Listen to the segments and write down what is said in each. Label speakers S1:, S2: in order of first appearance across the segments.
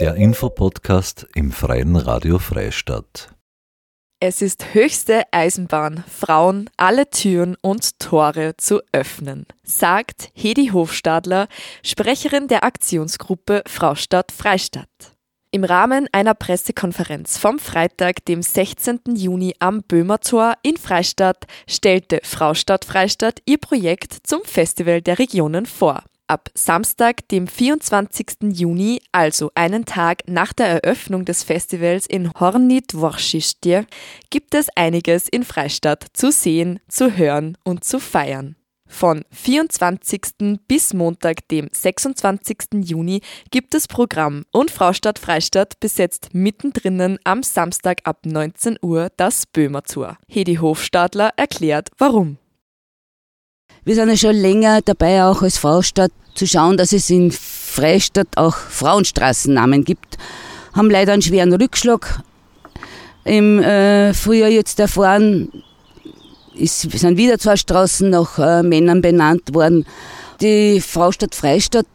S1: Der Infopodcast im Freien Radio Freistadt.
S2: Es ist höchste Eisenbahn, Frauen alle Türen und Tore zu öffnen, sagt Hedi Hofstadler, Sprecherin der Aktionsgruppe Fraustadt Freistadt. Im Rahmen einer Pressekonferenz vom Freitag, dem 16. Juni am Böhmertor in Freistadt, stellte Fraustadt Freistadt ihr Projekt zum Festival der Regionen vor. Ab Samstag, dem 24. Juni, also einen Tag nach der Eröffnung des Festivals in Horny Dvorschischtie, gibt es einiges in Freistadt zu sehen, zu hören und zu feiern. Von 24. bis Montag, dem 26. Juni, gibt es Programm und Fraustadt Freistadt besetzt mittendrin am Samstag ab 19 Uhr das Böhmer Tour. Hedi Hofstadler erklärt, warum.
S3: Wir sind ja schon länger dabei, auch als Fraustadt zu schauen, dass es in Freistadt auch Frauenstraßennamen gibt. Haben leider einen schweren Rückschlag im äh, Frühjahr jetzt erfahren. Es sind wieder zwei Straßen nach äh, Männern benannt worden. Die Fraustadt Freistadt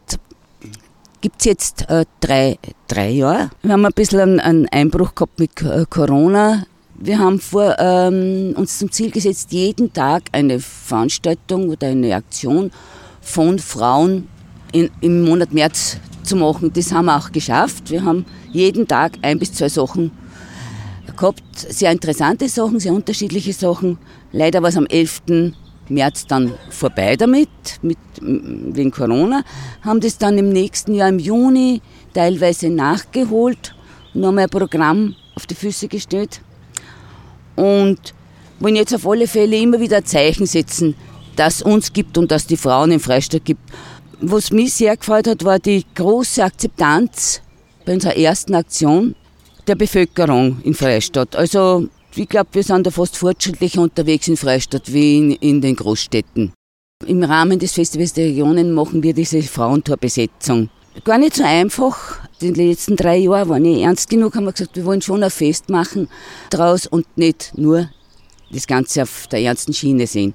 S3: gibt es jetzt äh, drei, drei Jahre. Wir haben ein bisschen einen, einen Einbruch gehabt mit äh, Corona. Wir haben vor, ähm, uns zum Ziel gesetzt, jeden Tag eine Veranstaltung oder eine Aktion von Frauen in, im Monat März zu machen. Das haben wir auch geschafft. Wir haben jeden Tag ein bis zwei Sachen gehabt. Sehr interessante Sachen, sehr unterschiedliche Sachen. Leider war es am 11. März dann vorbei damit, mit, wegen Corona. Haben das dann im nächsten Jahr im Juni teilweise nachgeholt und haben ein Programm auf die Füße gestellt und wollen jetzt auf alle Fälle immer wieder ein Zeichen setzen, dass es uns gibt und dass die Frauen im Freistaat gibt. Was mich sehr gefreut hat, war die große Akzeptanz bei unserer ersten Aktion der Bevölkerung in Freistadt. Also ich glaube, wir sind da fast fortschrittlicher unterwegs in Freistadt wie in, in den Großstädten. Im Rahmen des Festivals der Regionen machen wir diese Frauentorbesetzung. Gar nicht so einfach. In den letzten drei Jahren war nicht ernst genug, haben wir gesagt, wir wollen schon ein Fest machen draus und nicht nur das Ganze auf der ernsten Schiene sehen.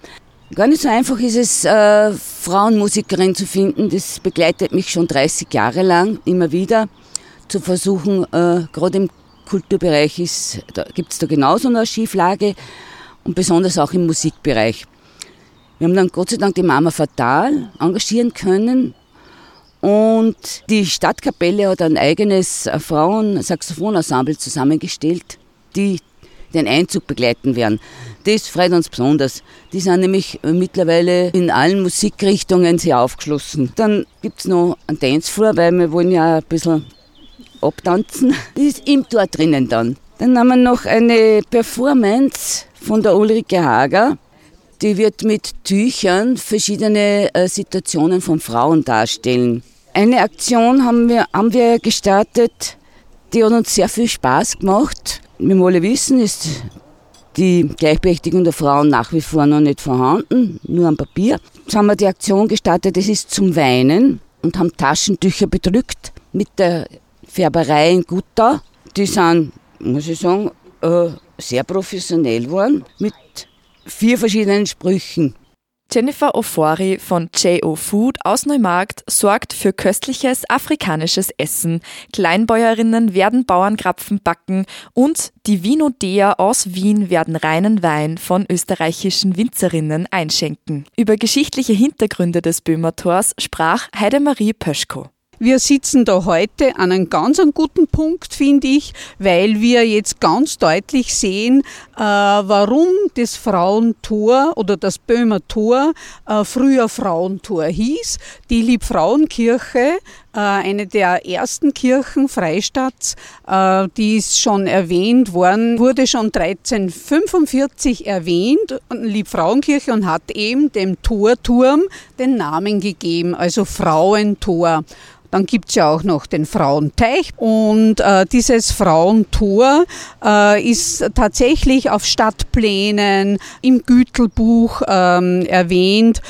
S3: Gar nicht so einfach ist es, äh, Frauenmusikerin zu finden. Das begleitet mich schon 30 Jahre lang immer wieder, zu versuchen, äh, gerade im Kulturbereich gibt es da genauso eine Schieflage und besonders auch im Musikbereich. Wir haben dann Gott sei Dank die Mama Fatal engagieren können, und die Stadtkapelle hat ein eigenes Frauen-Saxophonensemble zusammengestellt, die den Einzug begleiten werden. Das freut uns besonders. Die sind nämlich mittlerweile in allen Musikrichtungen sehr aufgeschlossen. Dann gibt es noch einen Dancefloor, weil wir wollen ja ein bisschen abtanzen. Das ist im Tor drinnen dann. Dann haben wir noch eine Performance von der Ulrike Hager. Die wird mit Tüchern verschiedene äh, Situationen von Frauen darstellen. Eine Aktion haben wir, haben wir gestartet, die hat uns sehr viel Spaß gemacht. Wie wir alle wissen, ist die Gleichberechtigung der Frauen nach wie vor noch nicht vorhanden, nur am Papier. Jetzt haben wir die Aktion gestartet, das ist zum Weinen und haben Taschentücher bedrückt mit der Färberei in Gutau. Die sind, muss ich sagen, äh, sehr professionell geworden mit vier verschiedenen Sprüchen.
S2: Jennifer Ofori von J.O. Food aus Neumarkt sorgt für köstliches afrikanisches Essen. Kleinbäuerinnen werden Bauernkrapfen backen und die Vinodea aus Wien werden reinen Wein von österreichischen Winzerinnen einschenken. Über geschichtliche Hintergründe des Böhmertors sprach Heidemarie Pöschko.
S4: Wir sitzen da heute an einem ganz einen guten Punkt, finde ich, weil wir jetzt ganz deutlich sehen, äh, warum das Frauentor oder das Böhmer Tor äh, früher Frauentor hieß. Die Liebfrauenkirche, eine der ersten Kirchen Freistadts, äh, die ist schon erwähnt worden, wurde schon 1345 erwähnt, Liebfrauenkirche, und hat eben dem Torturm den Namen gegeben, also Frauentor. Dann gibt's ja auch noch den Frauenteich und äh, dieses Frauentor äh, ist tatsächlich auf Stadtplänen im Gütelbuch ähm, erwähnt.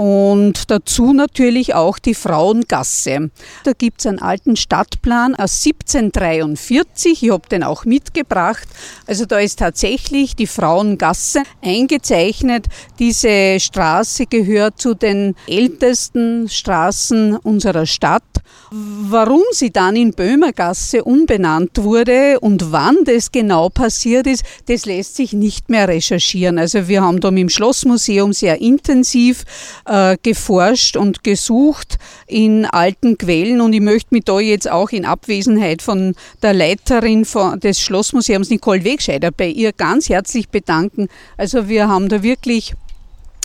S4: Und dazu natürlich auch die Frauengasse. Da gibt es einen alten Stadtplan aus 1743, ich habe den auch mitgebracht. Also da ist tatsächlich die Frauengasse eingezeichnet. Diese Straße gehört zu den ältesten Straßen unserer Stadt. Warum sie dann in Böhmergasse umbenannt wurde und wann das genau passiert ist, das lässt sich nicht mehr recherchieren. Also wir haben da dem Schlossmuseum sehr intensiv äh, geforscht und gesucht in alten Quellen und ich möchte mich da jetzt auch in Abwesenheit von der Leiterin von, des Schlossmuseums Nicole Wegscheider bei ihr ganz herzlich bedanken. Also wir haben da wirklich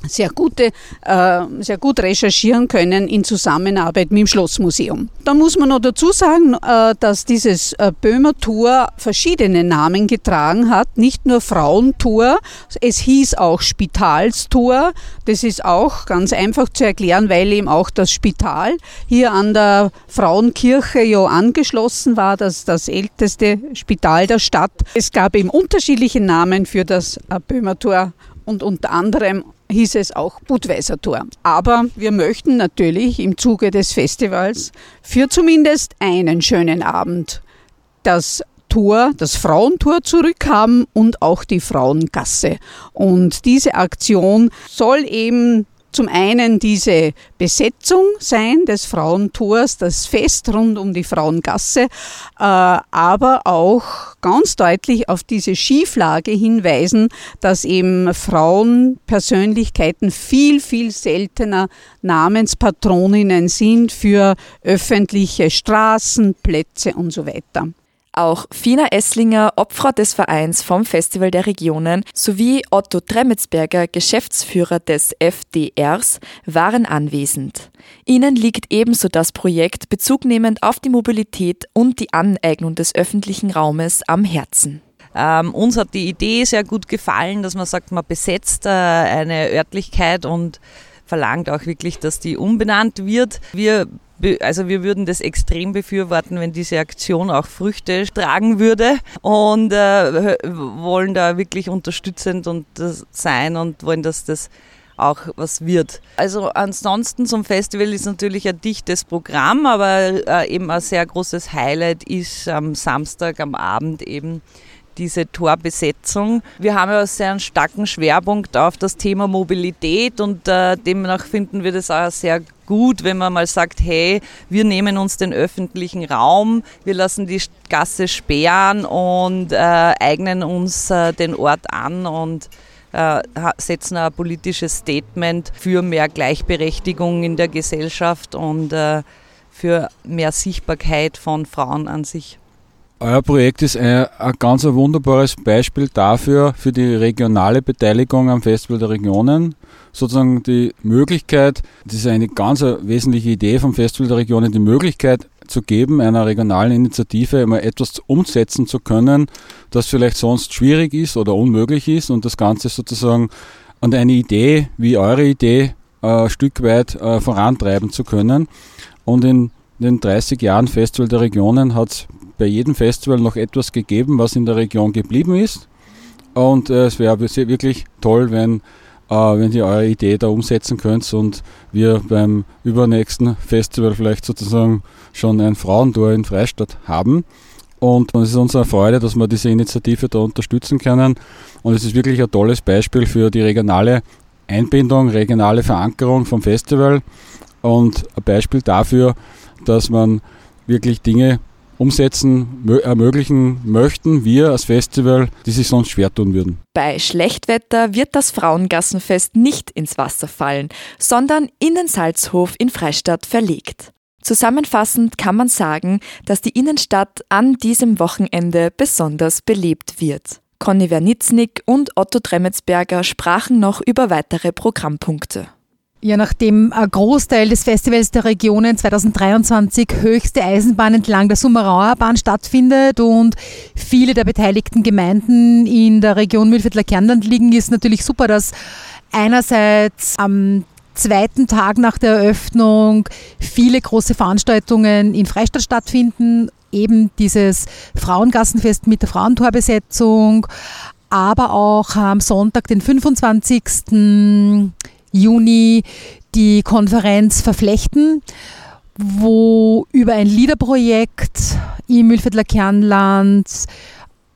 S4: sehr, gute, äh, sehr gut recherchieren können in Zusammenarbeit mit dem Schlossmuseum. Da muss man noch dazu sagen, äh, dass dieses äh, Böhmer Tor verschiedene Namen getragen hat, nicht nur Frauentor, es hieß auch Spitalstor. Das ist auch ganz einfach zu erklären, weil eben auch das Spital hier an der Frauenkirche ja angeschlossen war, das das älteste Spital der Stadt. Es gab eben unterschiedliche Namen für das Böhmer Tor und unter anderem hieß es auch Budweiser Tor. Aber wir möchten natürlich im Zuge des Festivals für zumindest einen schönen Abend das Tor, das Frauentor zurückhaben und auch die Frauengasse. Und diese Aktion soll eben zum einen diese Besetzung sein des Frauentors, das Fest rund um die Frauengasse, äh, aber auch ganz deutlich auf diese Schieflage hinweisen, dass eben Frauenpersönlichkeiten viel, viel seltener Namenspatroninnen sind für öffentliche Straßen, Plätze und so weiter.
S2: Auch Fina Esslinger, Opfer des Vereins vom Festival der Regionen, sowie Otto Tremetsberger, Geschäftsführer des FDRs, waren anwesend. Ihnen liegt ebenso das Projekt bezugnehmend auf die Mobilität und die Aneignung des öffentlichen Raumes am Herzen.
S5: Ähm, uns hat die Idee sehr gut gefallen, dass man sagt, man besetzt äh, eine Örtlichkeit und verlangt auch wirklich, dass die umbenannt wird. Wir also wir würden das extrem befürworten, wenn diese Aktion auch Früchte tragen würde und äh, wollen da wirklich unterstützend und sein und wollen, dass das auch was wird. Also ansonsten zum Festival ist natürlich ein dichtes Programm, aber äh, eben ein sehr großes Highlight ist am Samstag am Abend eben diese Torbesetzung. Wir haben ja sehr einen starken Schwerpunkt auf das Thema Mobilität und äh, demnach finden wir das auch sehr gut, wenn man mal sagt, hey, wir nehmen uns den öffentlichen Raum, wir lassen die Gasse sperren und äh, eignen uns äh, den Ort an und äh, setzen ein politisches Statement für mehr Gleichberechtigung in der Gesellschaft und äh, für mehr Sichtbarkeit von Frauen an sich.
S6: Euer Projekt ist ein, ein ganz ein wunderbares Beispiel dafür, für die regionale Beteiligung am Festival der Regionen. Sozusagen die Möglichkeit, das ist eine ganz wesentliche Idee vom Festival der Regionen, die Möglichkeit zu geben, einer regionalen Initiative mal etwas umsetzen zu können, das vielleicht sonst schwierig ist oder unmöglich ist und das Ganze sozusagen an eine Idee wie eure Idee äh, ein Stück weit äh, vorantreiben zu können. Und in den 30 Jahren Festival der Regionen hat es bei jedem Festival noch etwas gegeben, was in der Region geblieben ist. Und äh, es wäre wirklich toll, wenn, äh, wenn ihr eure Idee da umsetzen könnt und wir beim übernächsten Festival vielleicht sozusagen schon ein Frauentor in Freistadt haben. Und es ist unsere Freude, dass wir diese Initiative da unterstützen können. Und es ist wirklich ein tolles Beispiel für die regionale Einbindung, regionale Verankerung vom Festival und ein Beispiel dafür, dass man wirklich Dinge umsetzen, ermöglichen möchten, wir als Festival, die sich sonst schwer tun würden.
S2: Bei Schlechtwetter wird das Frauengassenfest nicht ins Wasser fallen, sondern in den Salzhof in Freistadt verlegt. Zusammenfassend kann man sagen, dass die Innenstadt an diesem Wochenende besonders belebt wird. Conny Wernitznik und Otto Tremetsberger sprachen noch über weitere Programmpunkte.
S7: Ja, nachdem ein Großteil des Festivals der Regionen 2023 höchste Eisenbahn entlang der Summerauer Bahn stattfindet und viele der beteiligten Gemeinden in der Region Mühlviertler Kernland liegen, ist natürlich super, dass einerseits am zweiten Tag nach der Eröffnung viele große Veranstaltungen in Freistadt stattfinden, eben dieses Frauengassenfest mit der Frauentorbesetzung, aber auch am Sonntag, den 25. Juni die Konferenz verflechten, wo über ein Liederprojekt im Mühlviertler Kernland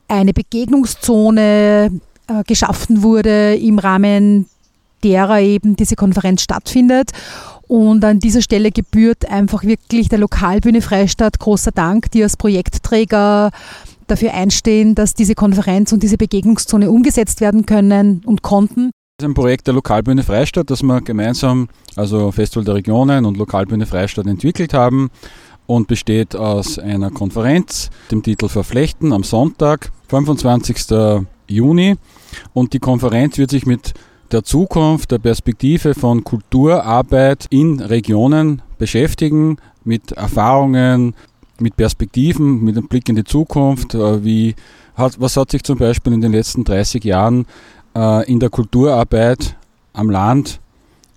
S7: eine Begegnungszone äh, geschaffen wurde im Rahmen derer eben diese Konferenz stattfindet. Und an dieser Stelle gebührt einfach wirklich der Lokalbühne Freistadt großer Dank, die als Projektträger dafür einstehen, dass diese Konferenz und diese Begegnungszone umgesetzt werden können und konnten.
S6: Das ist ein Projekt der Lokalbühne Freistadt, das wir gemeinsam, also Festival der Regionen und Lokalbühne Freistadt entwickelt haben und besteht aus einer Konferenz, dem Titel Verflechten am Sonntag, 25. Juni. Und die Konferenz wird sich mit der Zukunft, der Perspektive von Kulturarbeit in Regionen beschäftigen, mit Erfahrungen, mit Perspektiven, mit einem Blick in die Zukunft. Äh, wie was hat sich zum Beispiel in den letzten 30 Jahren äh, in der Kulturarbeit am Land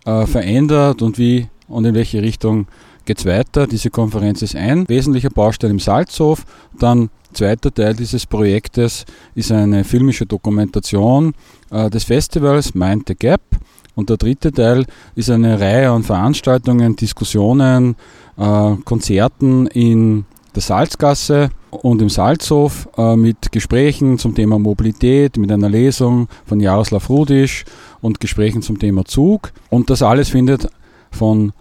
S6: äh, verändert und wie und in welche Richtung geht es weiter. Diese Konferenz ist ein wesentlicher Baustein im Salzhof. Dann zweiter Teil dieses Projektes ist eine filmische Dokumentation äh, des Festivals Mind the Gap. Und der dritte Teil ist eine Reihe an Veranstaltungen, Diskussionen, äh, Konzerten in der Salzgasse und im Salzhof äh, mit Gesprächen zum Thema Mobilität, mit einer Lesung von Jaroslav Rudisch und Gesprächen zum Thema Zug. Und das alles findet von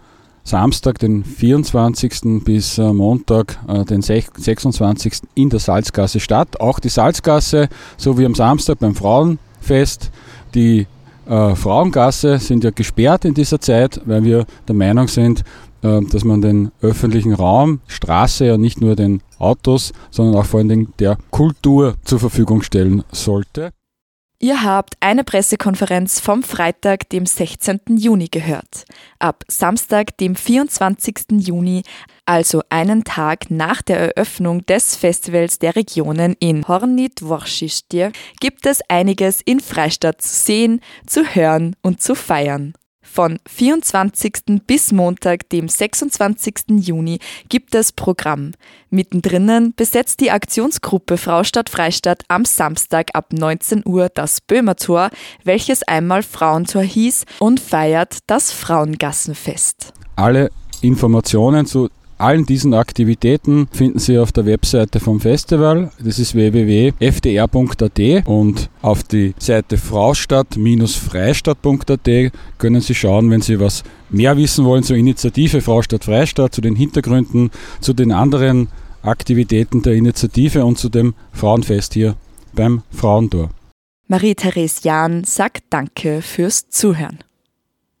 S6: Samstag, den 24. bis äh, Montag, äh, den 26. in der Salzgasse statt. Auch die Salzgasse, so wie am Samstag beim Frauenfest, die Frauengasse sind ja gesperrt in dieser Zeit, weil wir der Meinung sind, dass man den öffentlichen Raum, Straße ja nicht nur den Autos, sondern auch vor allen Dingen der Kultur zur Verfügung stellen sollte.
S2: Ihr habt eine Pressekonferenz vom Freitag, dem 16. Juni gehört. Ab Samstag, dem 24. Juni, also einen Tag nach der Eröffnung des Festivals der Regionen in Hornit Worschistier, gibt es einiges in Freistadt zu sehen, zu hören und zu feiern. Von 24. bis Montag, dem 26. Juni, gibt es Programm. Mittendrin besetzt die Aktionsgruppe Fraustadt Freistadt am Samstag ab 19 Uhr das Böhmertor, welches einmal Frauentor hieß, und feiert das Frauengassenfest.
S6: Alle Informationen zu allen diesen Aktivitäten finden Sie auf der Webseite vom Festival. Das ist www.fdr.at und auf die Seite fraustadt-freistadt.at können Sie schauen, wenn Sie was mehr wissen wollen zur Initiative Fraustadt Freistadt, zu den Hintergründen, zu den anderen Aktivitäten der Initiative und zu dem Frauenfest hier beim Frauentor.
S2: Marie-Therese Jahn sagt Danke fürs Zuhören.